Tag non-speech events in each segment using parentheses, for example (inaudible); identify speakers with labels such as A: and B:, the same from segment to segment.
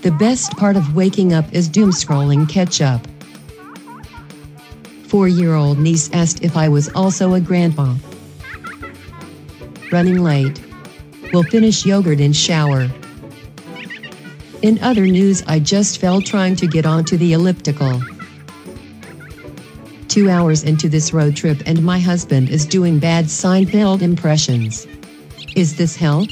A: The best part of waking up is doom scrolling catch up. Four year old niece asked if I was also a grandma. Running late. Will finish yogurt in shower. In other news, I just fell trying to get onto the elliptical. Two hours into this road trip, and my husband is doing bad Seinfeld impressions. Is this hell?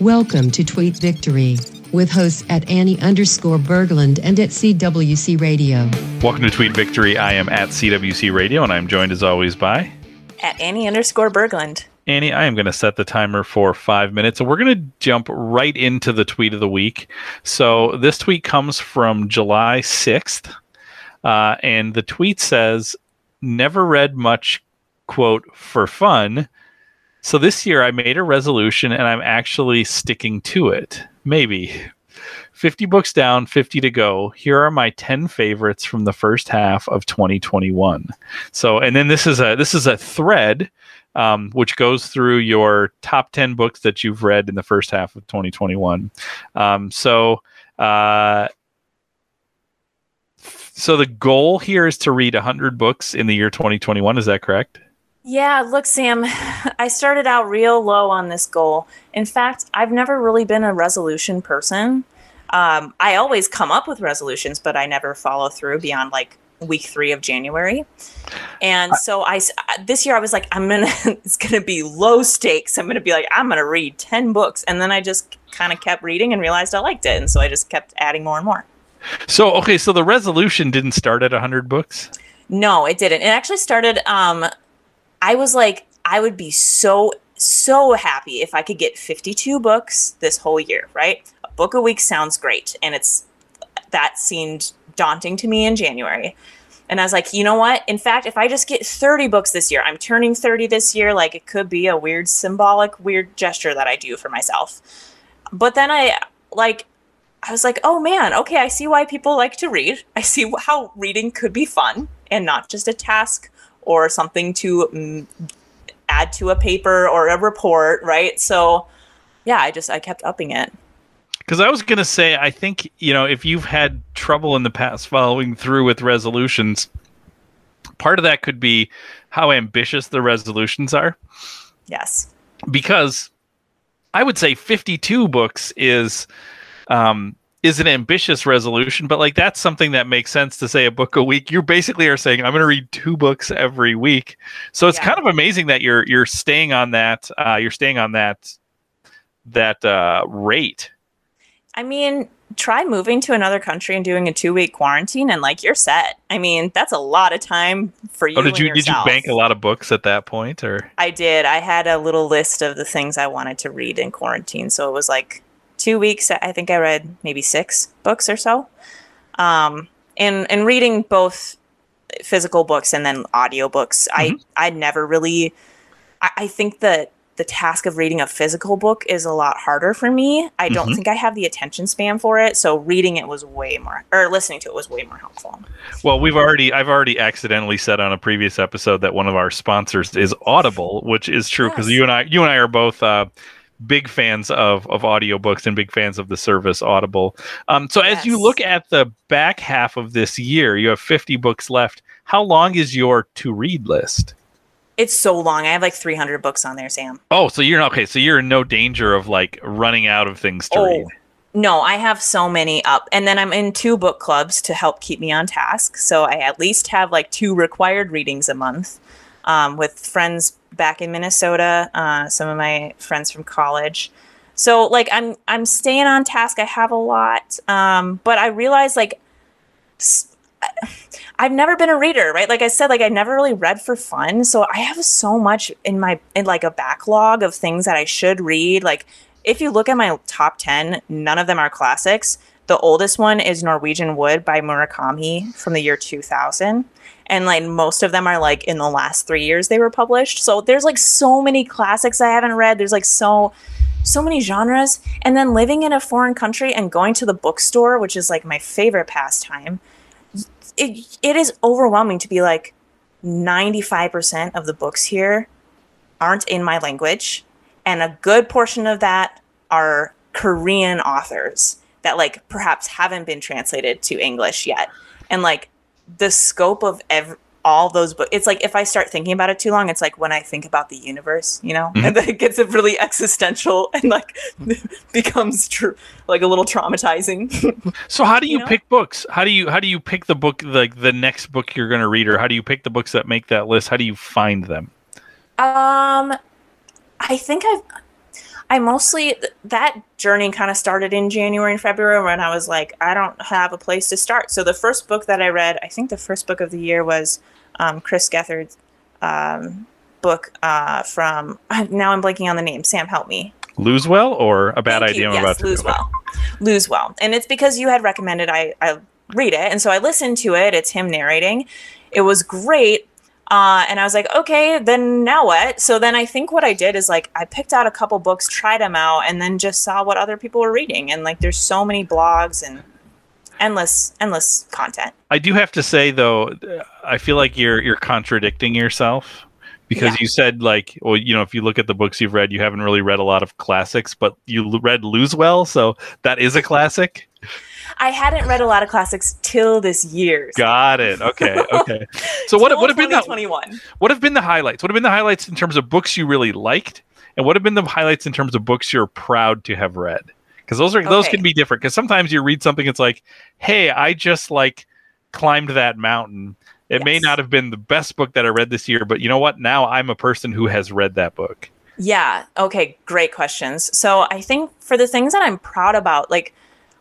A: Welcome to Tweet Victory with hosts at Annie underscore Berglund and at CWC Radio.
B: Welcome to Tweet Victory. I am at CWC Radio, and I'm joined as always by
C: at Annie underscore Berglund.
B: Annie, I am going to set the timer for five minutes, and we're going to jump right into the tweet of the week. So this tweet comes from July 6th, uh, and the tweet says, Never read much, quote, for fun. So this year I made a resolution, and I'm actually sticking to it. Maybe. 50 books down, 50 to go. Here are my 10 favorites from the first half of 2021. So, and then this is a this is a thread um, which goes through your top 10 books that you've read in the first half of 2021. Um, so, uh, so the goal here is to read 100 books in the year 2021. Is that correct?
C: Yeah, look, Sam, (sighs) I started out real low on this goal. In fact, I've never really been a resolution person. Um, I always come up with resolutions, but I never follow through beyond like week three of January. And so I this year I was like, I'm gonna (laughs) it's gonna be low stakes. I'm gonna be like, I'm gonna read ten books, and then I just kind of kept reading and realized I liked it, and so I just kept adding more and more.
B: So okay, so the resolution didn't start at hundred books.
C: No, it didn't. It actually started. Um, I was like, I would be so so happy if I could get 52 books this whole year. Right, a book a week sounds great, and it's that seemed daunting to me in January. And I was like, you know what? In fact, if I just get 30 books this year, I'm turning 30 this year, like it could be a weird symbolic weird gesture that I do for myself. But then I like I was like, "Oh man, okay, I see why people like to read. I see how reading could be fun and not just a task or something to mm, add to a paper or a report, right? So, yeah, I just I kept upping it.
B: Because I was going to say, I think, you know, if you've had trouble in the past following through with resolutions, part of that could be how ambitious the resolutions are.
C: Yes.
B: Because I would say 52 books is um, is an ambitious resolution, but like that's something that makes sense to say a book a week. You basically are saying I'm going to read two books every week. So it's yeah. kind of amazing that you're you're staying on that uh, you're staying on that that uh, rate
C: I mean, try moving to another country and doing a two week quarantine and like you're set. I mean, that's a lot of time for you.
B: Oh, did you did you bank a lot of books at that point or
C: I did. I had a little list of the things I wanted to read in quarantine. So it was like two weeks. I think I read maybe six books or so. Um and and reading both physical books and then audiobooks. Mm-hmm. I I never really I, I think that the task of reading a physical book is a lot harder for me. I don't mm-hmm. think I have the attention span for it, so reading it was way more or listening to it was way more helpful.
B: Well, we've already I've already accidentally said on a previous episode that one of our sponsors is Audible, which is true because yes. you and I you and I are both uh, big fans of of audiobooks and big fans of the service Audible. Um, so yes. as you look at the back half of this year, you have 50 books left. How long is your to read list?
C: It's so long. I have like 300 books on there, Sam.
B: Oh, so you're okay. So you're in no danger of like running out of things to oh, read.
C: No, I have so many up. And then I'm in two book clubs to help keep me on task. So I at least have like two required readings a month um, with friends back in Minnesota, uh, some of my friends from college. So like I'm I'm staying on task. I have a lot, um, but I realize like I've never been a reader, right? Like I said, like I never really read for fun. So I have so much in my in like a backlog of things that I should read. Like if you look at my top 10, none of them are classics. The oldest one is Norwegian Wood by Murakami from the year 2000. And like most of them are like in the last 3 years they were published. So there's like so many classics I haven't read. There's like so so many genres and then living in a foreign country and going to the bookstore, which is like my favorite pastime it, it is overwhelming to be like 95% of the books here aren't in my language and a good portion of that are Korean authors that like perhaps haven't been translated to English yet. And like the scope of every all those books it's like if i start thinking about it too long it's like when i think about the universe you know (laughs)
B: Mhm.
C: and then it gets really existential and like (laughs) becomes tr- like a little traumatizing (laughs)
B: So how do you,
C: You know?
B: pick books? How do you how do you pick the book like the next book you're going to read or how do you pick the books that make that list? How do you find them?
C: Um, I think I've. I mostly that journey kind of started in January and February when I was like, I don't have a place to start. So the first book that I read, I think the first book of the year was um, Chris Gethard's um, book uh, from. Now I'm blanking on the name. Sam, help me.
B: Lose well or a bad
C: Thank
B: idea
C: you.
B: I'm
C: yes,
B: about to
C: lose well. Lose well, and it's because you had recommended I I read it, and so I listened to it. It's him narrating. It was great. Uh, and I was like, okay, then now what? So then I think what I did is like I picked out a couple books, tried them out, and then just saw what other people were reading. And like, there's so many blogs and endless, endless content.
B: I do have to say though, I feel like you're you're contradicting yourself because
C: Yeah.
B: you said like, well, you know, if you look at the books you've read, you haven't really read a lot of classics, but you l- read Lose Well, so that is a classic.
C: I hadn't read a lot of classics till this year.
B: Got it. Okay. (laughs) Okay. So what what have been the
C: 2021?
B: what have been the highlights? What have been the highlights in terms of books you really liked, and what have been the highlights in terms of books you're proud to have read? Because those are those can be different. Because sometimes you read something, it's like, hey, I just like climbed that mountain. It may not have been the best book that I read this year, but you know what? Now I'm a person who has read that book.
C: Yeah. Okay. Great questions. So I think for the things that I'm proud about, like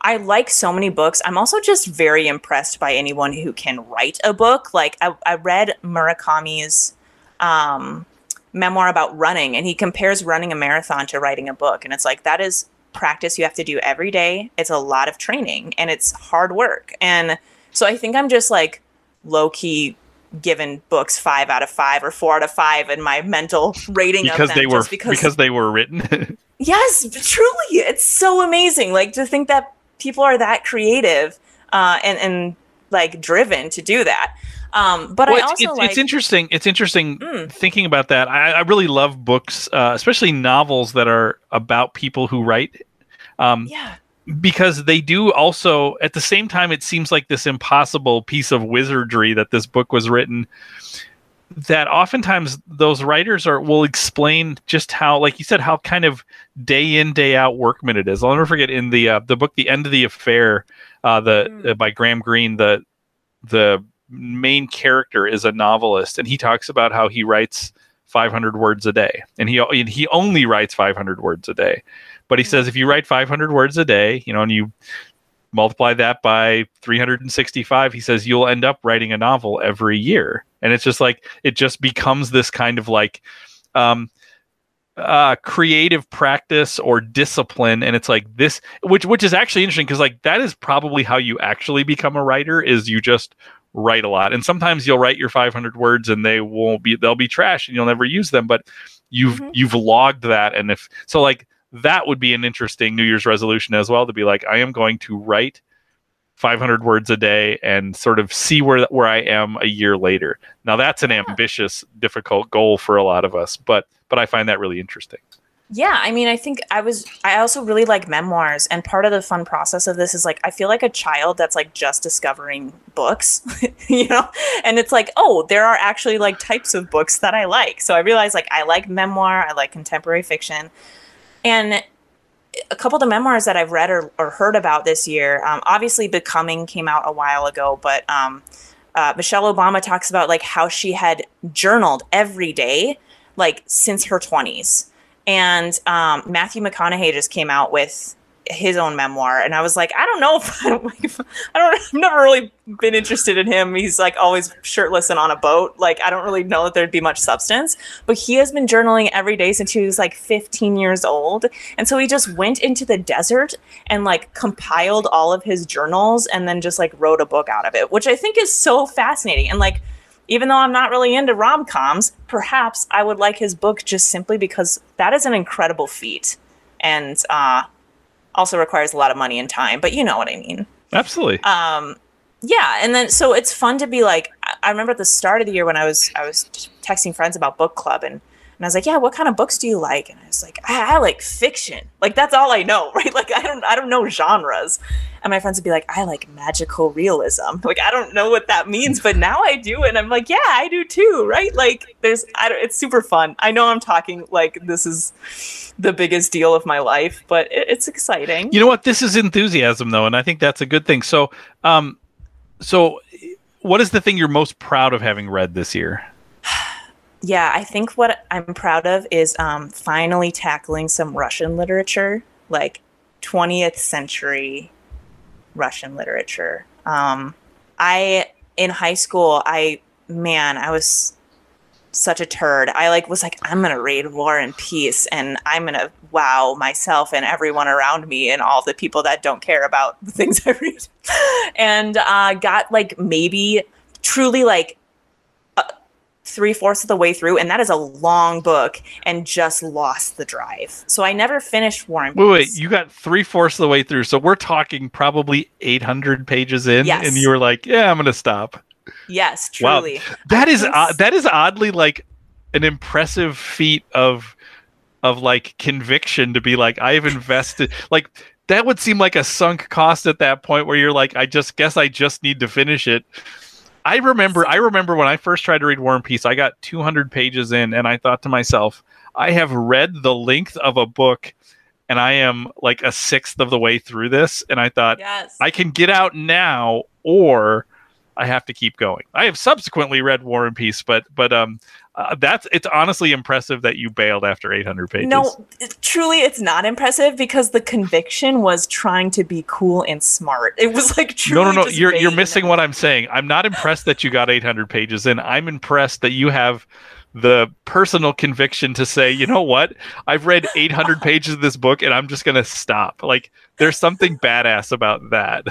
C: I like so many books. I'm also just very impressed by anyone who can write a book. Like I, I read Murakami's um, memoir about running, and he compares running a marathon to writing a book. And it's like that is practice you have to do every day. It's a lot of training and it's hard work. And so I think I'm just like low key given books five out of five or four out of five in my mental (laughs) rating
B: Because
C: of them
B: they were
C: because,
B: because they were written. (laughs)
C: yes truly it's so amazing like to think that people are that creative uh, and and like driven to do that um, but
B: Well,
C: I also
B: it's,
C: like
B: it's interesting. It's interesting
C: Mm.
B: thinking about that. I, I really love books, uh, especially novels that are about people who write. Um,
C: yeah
B: because they do also at the same time it seems like this impossible piece of wizardry that this book was written that oftentimes those writers are will explain just how like you said how kind of day in day out workman it is i'll never forget in the uh, the book the end of the affair uh, the
C: Mm.
B: uh, by graham greene the the main character is a novelist and he talks about how he writes 500 words a day and he and he only writes 500 words a day but he
C: Mm.
B: says if you write 500 words a day you know and you multiply that by 365 he says you'll end up writing a novel every year. And it's just like it just becomes this kind of like um uh creative practice or discipline. And it's like this which which is actually interesting because like that is probably how you actually become a writer is you just write a lot. And sometimes you'll write your 500 words and they won't be they'll be trash and you'll never use them but you've
C: Mhm.
B: you've logged that. And if so like that would be an interesting new year's resolution as well to be like i am going to write 500 words a day and sort of see where where i am a year later now that's an
C: Yeah.
B: ambitious difficult goal for a lot of us but but i find that really interesting
C: Yeah, I mean, I think I was. I also really like memoirs, and part of the fun process of this is like I feel like a child that's like just discovering books, (laughs) you know. And it's like, oh, there are actually like types of books that I like. So I realized like I like memoir, I like contemporary fiction, and a couple of the memoirs that I've read or, or heard about this year. Um, obviously, Becoming came out a while ago, but um, uh, Michelle Obama talks about like how she had journaled every day, like since her twenties and um, Matthew McConaughey just came out with his own memoir, and I was like, I don't know if I don't, if, I don't, I've never really been interested in him. He's like always shirtless and on a boat. Like I don't really know that there'd be much substance. But he has been journaling every day since he was like 15 years old, and so he just went into the desert and like compiled all of his journals, and then just like wrote a book out of it, which I think is so fascinating. And like even though I'm not really into rom coms, perhaps I would like his book just simply because that is an incredible feat and uh, also requires a lot of money and time. But you know what I mean.
B: absolutely
C: Um, yeah, and then so it's fun to be like. I- I remember at the start of the year when I was I was texting friends about book club and And I was like, yeah, what kind of books do you like? And I was like, I, I like fiction. Like that's all I know, (laughs) right? Like I don't I don't know genres. And my friends would be like, I like magical realism. (laughs) Like I don't know what that means, but now I do, and I'm like, yeah, I do too, right? Like there's I don't, it's super fun. I know I'm talking like this is the biggest deal of my life, but it, it's exciting.
B: You know what? This is enthusiasm, though, and I think that's a good thing. So, um, so what is the thing you're most proud of having read this year?
C: Yeah, I think what I'm proud of is um, finally tackling some Russian literature, like 20th century Russian literature. Um, I in high school, I man, I was such a turd. I like was like, I'm gonna read War and Peace, and I'm gonna wow myself and everyone around me and all the people that don't care about the things (laughs) I read, and uh, got like maybe truly like three fourths of the way through, and that is a long book, and just lost the drive. So I never finished War and Peace.
B: Wait, wait, you got three fourths of the way through, so we're talking probably 800 pages in,
C: Yes.
B: and you were like, "Yeah, I'm gonna stop."
C: Yes,
B: Wow.
C: truly.
B: That
C: I
B: is
C: think
B: odd,
C: s-
B: that is oddly like an impressive feat of of like conviction to be like I've invested like that would seem like a sunk cost at that point where you're like I just guess I just need to finish it. I remember I remember when I first tried to read War and Peace I got 200 pages in and I thought to myself I have read the length of a book and I am like a sixth of the way through this and I thought
C: Yes.
B: I can get out now or I have to keep going. I have subsequently read War and Peace, but but um uh, that's it's honestly impressive that you bailed after 800 pages.
C: No, it- truly, it's not impressive because the conviction was trying to be cool and smart. It was like
B: no,
C: truly.
B: no, no.
C: just
B: You're you're missing what I'm saying. I'm not impressed that you got 800 pages in. I'm impressed that you have the personal conviction to say, you know what? I've read 800 (laughs) pages of this book and I'm just going to stop. Like there's something badass about that.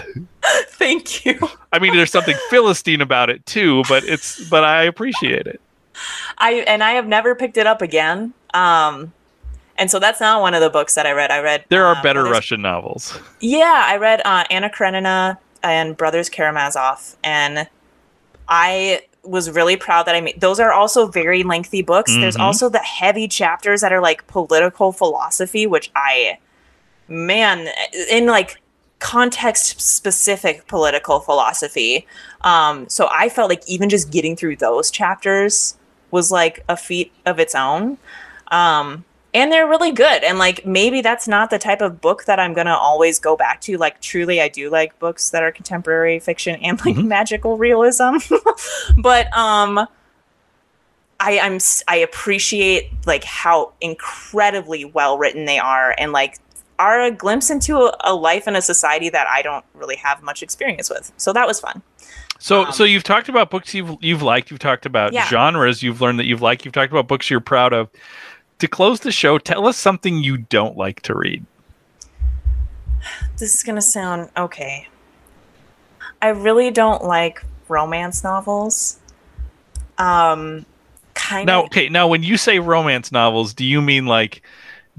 C: Thank you. (laughs)
B: I mean, there's something philistine about it too, but it's but I appreciate it.
C: I and I have never picked it up again. Um, and so that's not one of the books that I read. I read
B: There are
C: uh,
B: better Russian novels.
C: Yeah, I read uh, Anna Karenina and Brothers Karamazov, and I was really proud that I made. Those are also very lengthy books. There's
B: Mhm.
C: also the heavy chapters that are like political philosophy, which I, man, in like context specific political philosophy. Um, so I felt like even just getting through those chapters was like a feat of its own. Um, and they're really good. And like maybe that's not the type of book that I'm gonna always go back to. Like truly, I do like books that are contemporary fiction and like
B: Mhm.
C: magical realism. (laughs) but um, I I'm I appreciate like how incredibly well written they are, and like are a glimpse into a, a life and a society that I don't really have much experience with. So that was fun.
B: So,
C: Um,
B: so you've talked about books you've you've liked. You've talked about
C: Yeah.
B: genres you've learned that you've liked. You've talked about books you're proud of. To close the show, tell us something you don't like to read.
C: This is gonna sound okay. I really don't like romance novels. Um, kind
B: Now,
C: of.
B: okay, now when you say romance novels, do you mean like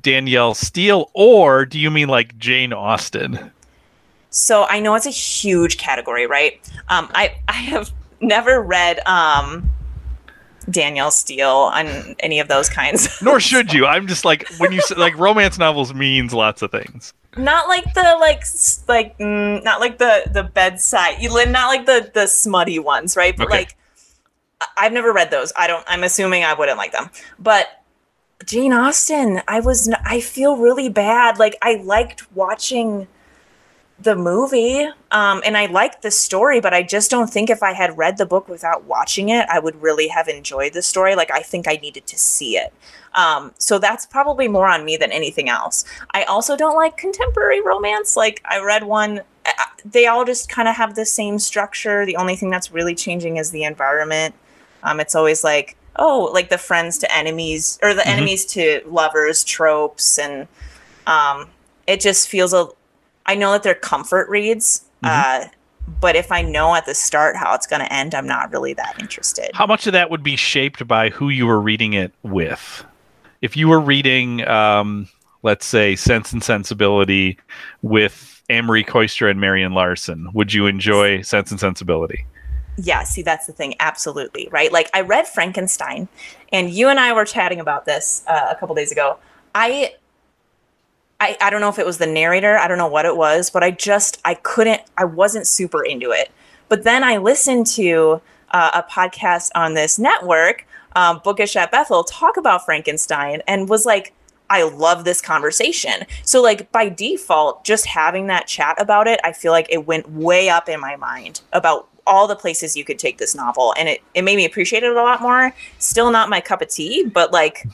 B: Danielle Steel, or do you mean like Jane Austen?
C: So I know it's a huge category, right? Um, I I have never read um, Danielle Steel on any of those kinds.
B: Nor should you. I'm just like when you say like romance novels means lots of things.
C: not like the like like mm, not like the the bedside. You not like the the smutty ones, right? But
B: Okay.
C: like I've never read those. I don't. I'm assuming I wouldn't like them. But Jane Austen, I was. I feel really bad. Like I liked watching the movie um, and i like the story but i just don't think if i had read the book without watching it i would really have enjoyed the story. Like i think i needed to see it. Um, so that's probably more on me than anything else. I also don't like contemporary romance. Like i read one uh, they all just kind of have the same structure. The only thing that's really changing is the environment. Um, it's always like oh like the friends to enemies or the
B: Mhm.
C: enemies to lovers tropes and um, it just feels a I know that they're comfort reads, uh, but if I know at the start how it's going to end, I'm not really that interested.
B: How much of that would be shaped by who you were reading it with? If you were reading, um, let's say, Sense and Sensibility with Amory Koistra and Marion Larson, would you enjoy Sense and Sensibility?
C: Yeah, see, that's the thing. Absolutely. Right. Like, I read Frankenstein, and you and I were chatting about this uh, a couple days ago. I, I, I don't know if it was the narrator. I don't know what it was, but I just, I couldn't, I wasn't super into it. But then I listened to uh, a podcast on this network, um, Bookish at Bethel, talk about Frankenstein and was like, I love this conversation. So, like, by default, just having that chat about it, I feel like it went way up in my mind about all the places you could take this novel. And it, it made me appreciate it a lot more. Still not my cup of tea, but like,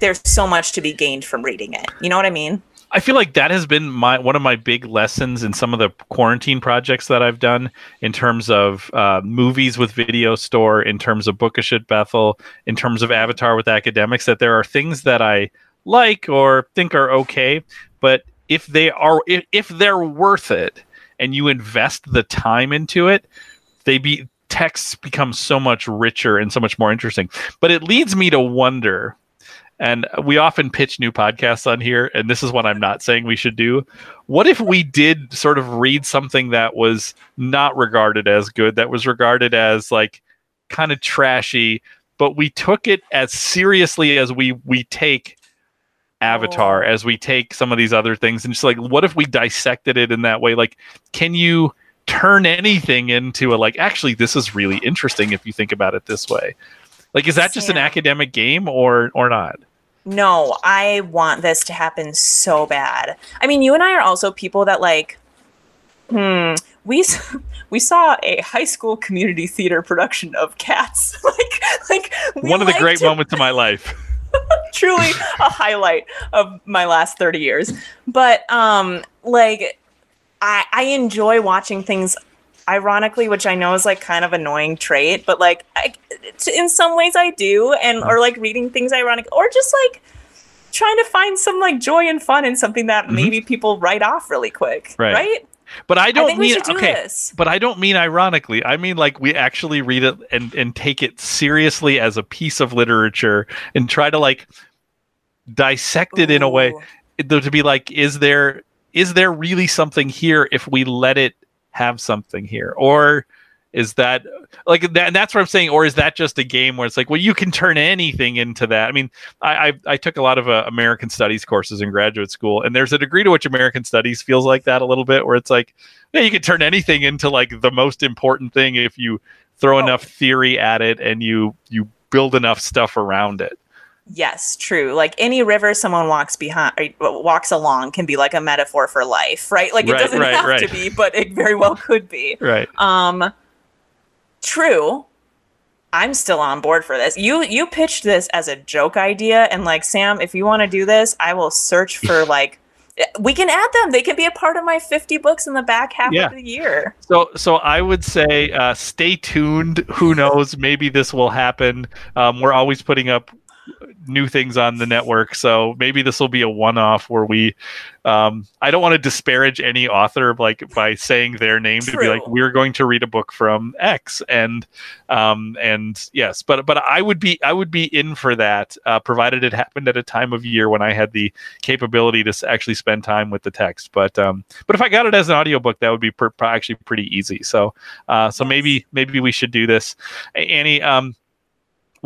C: there's so much to be gained from reading it. You know what I mean?
B: I feel like that has been my one of my big lessons in some of the quarantine projects that I've done in terms of uh, movies with video store, in terms of bookish at Bethel, in terms of Avatar with academics. That there are things that I like or think are okay, but if they are if, if they're worth it and you invest the time into it, they be texts become so much richer and so much more interesting. But it leads me to wonder and we often pitch new podcasts on here, and this is what I'm not saying we should do. What if we did sort of read something that was not regarded as good, that was regarded as like kind of trashy, but we took it as seriously as we we take Avatar, oh. as we take some of these other things, and just like, what if we dissected it in that way? Like, can you turn anything into a like? Actually, this is really interesting if you think about it this way. Like, is that just an academic game or or not?
C: No, I want this to happen so bad. I mean, you and I are also people that like, hmm, we (laughs) we saw a high school community theater production of Cats. (laughs) like, like
B: one of the great moments of my life. (laughs)
C: truly a highlight of my last 30 years. But um like I I enjoy watching things ironically, which I know is like kind of annoying trait, but like I, in some ways I do, and or like reading things ironic, or just like trying to find some like joy and fun in something that mm-hmm. maybe people write off really quick, right? right?
B: But I don't I mean do okay. This. But I don't mean ironically. I mean like we actually read it and and take it seriously as a piece of literature and try to like dissect it Ooh. in a way to be like, is there is there really something here if we let it have something here? Or is that like that, and that's what i'm saying or is that just a game where it's like well you can turn anything into that? I mean i i, I took a lot of uh, american studies courses in graduate school and there's a degree to which american studies feels like that a little bit where it's like yeah you can turn anything into like the most important thing if you throw oh. enough theory at it and you you build enough stuff around it
C: Yes, true. Like any river someone walks behind walks along can be like a metaphor for life, right? Like it right, doesn't right, have right. to be, but it very well (laughs) could be.
B: Right.
C: Um true. I'm still on board for this. You you pitched this as a joke idea and like Sam, if you want to do this, I will search (laughs) for like we can add them. They can be a part of my 50 books in the back half yeah. of the year.
B: So, so I would say, uh, stay tuned. Who knows? Maybe this will happen. Um, we're always putting up new things on the network. So maybe this will be a one-off where we. Um, I don't want to disparage any author like by saying their name True. to be like we're going to read a book from X and um, and yes, but but I would be I would be in for that uh, provided it happened at a time of year when I had the capability to actually spend time with the text. But um, but if I got it as an audiobook, that would be per- actually pretty easy. So uh, so maybe maybe we should do this, Annie. Um,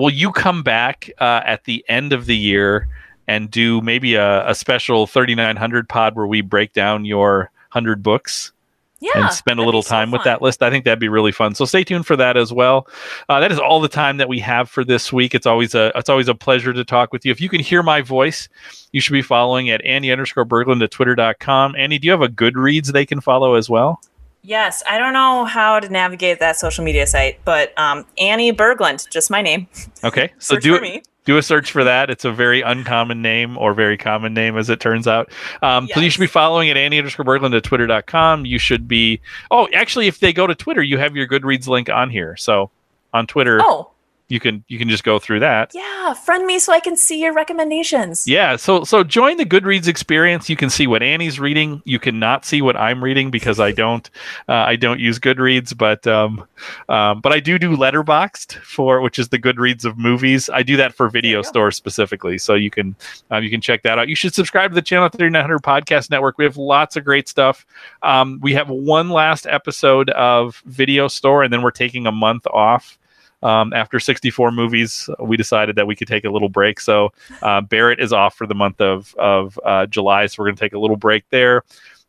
B: will you come back uh, at the end of the year and do maybe a, a special 3900 pod where we break down your 100 books?
C: yeah,
B: and spend a little time so with that list. I think that'd be really fun. So stay tuned for that as well. Uh, that is all the time that we have for this week. It's always a it's always a pleasure to talk with you. If you can hear my voice, you should be following at Annie underscore Berglund at twitter.com. Annie, do you have a Goodreads they can follow as well?
C: Yes, I don't know how to navigate that social media site, but um, Annie Berglund, just my name.
B: Okay, (laughs) so do it. Do a search for that. It's a very uncommon name or very common name, as it turns out. Um, yes. So you should be following at Annie underscore Berglund at twitter.com. You should be. Oh, actually, if they go to Twitter, you have your Goodreads link on here. So on Twitter.
C: Oh.
B: You can you can just go through that.
C: Yeah, friend me so I can see your recommendations.
B: Yeah, so so join the Goodreads experience. You can see what Annie's reading. You cannot see what I'm reading because I don't (laughs) uh, I don't use Goodreads, but um, um, but I do do Letterboxd for which is the Goodreads of movies. I do that for video stores specifically, so you can um, you can check that out. You should subscribe to the Channel 3900 Podcast Network. We have lots of great stuff. Um, we have one last episode of Video Store, and then we're taking a month off um, after 64 movies, we decided that we could take a little break. So uh, Barrett is off for the month of of uh, July, so we're going to take a little break there.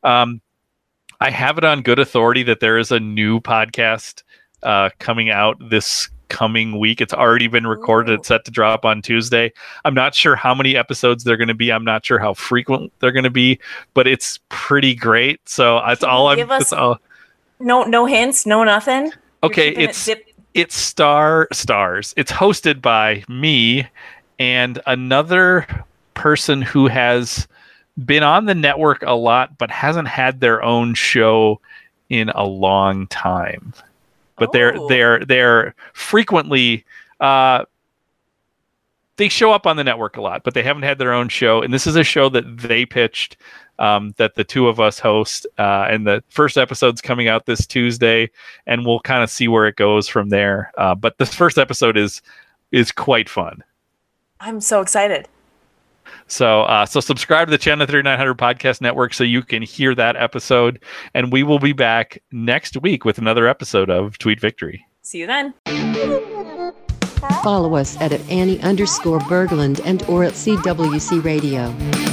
B: Um, I have it on good authority that there is a new podcast uh, coming out this coming week. It's already been recorded. It's set to drop on Tuesday. I'm not sure how many episodes they're going to be. I'm not sure how frequent they're going to be, but it's pretty great. So that's all I'm.
C: give us-
B: all.
C: No, no hints, no nothing.
B: Okay, it's
C: it
B: it's star stars it's hosted by me and another person who has been on the network a lot but hasn't had their own show in a long time but they're
C: Oh.
B: they're they're frequently uh they show up on the network a lot but they haven't had their own show. And this is a show that they pitched um, that the two of us host uh, and the first episode's coming out this tuesday and we'll kind of see where it goes from there. Uh, but this first episode is is quite fun.
C: I'm so excited.
B: so uh, so subscribe to the channel 3900 podcast network so you can hear that episode. And we will be back next week with another episode of tweet victory.
C: See you then.
A: Follow us at, at Annie underscore Berglund and or at CWC Radio.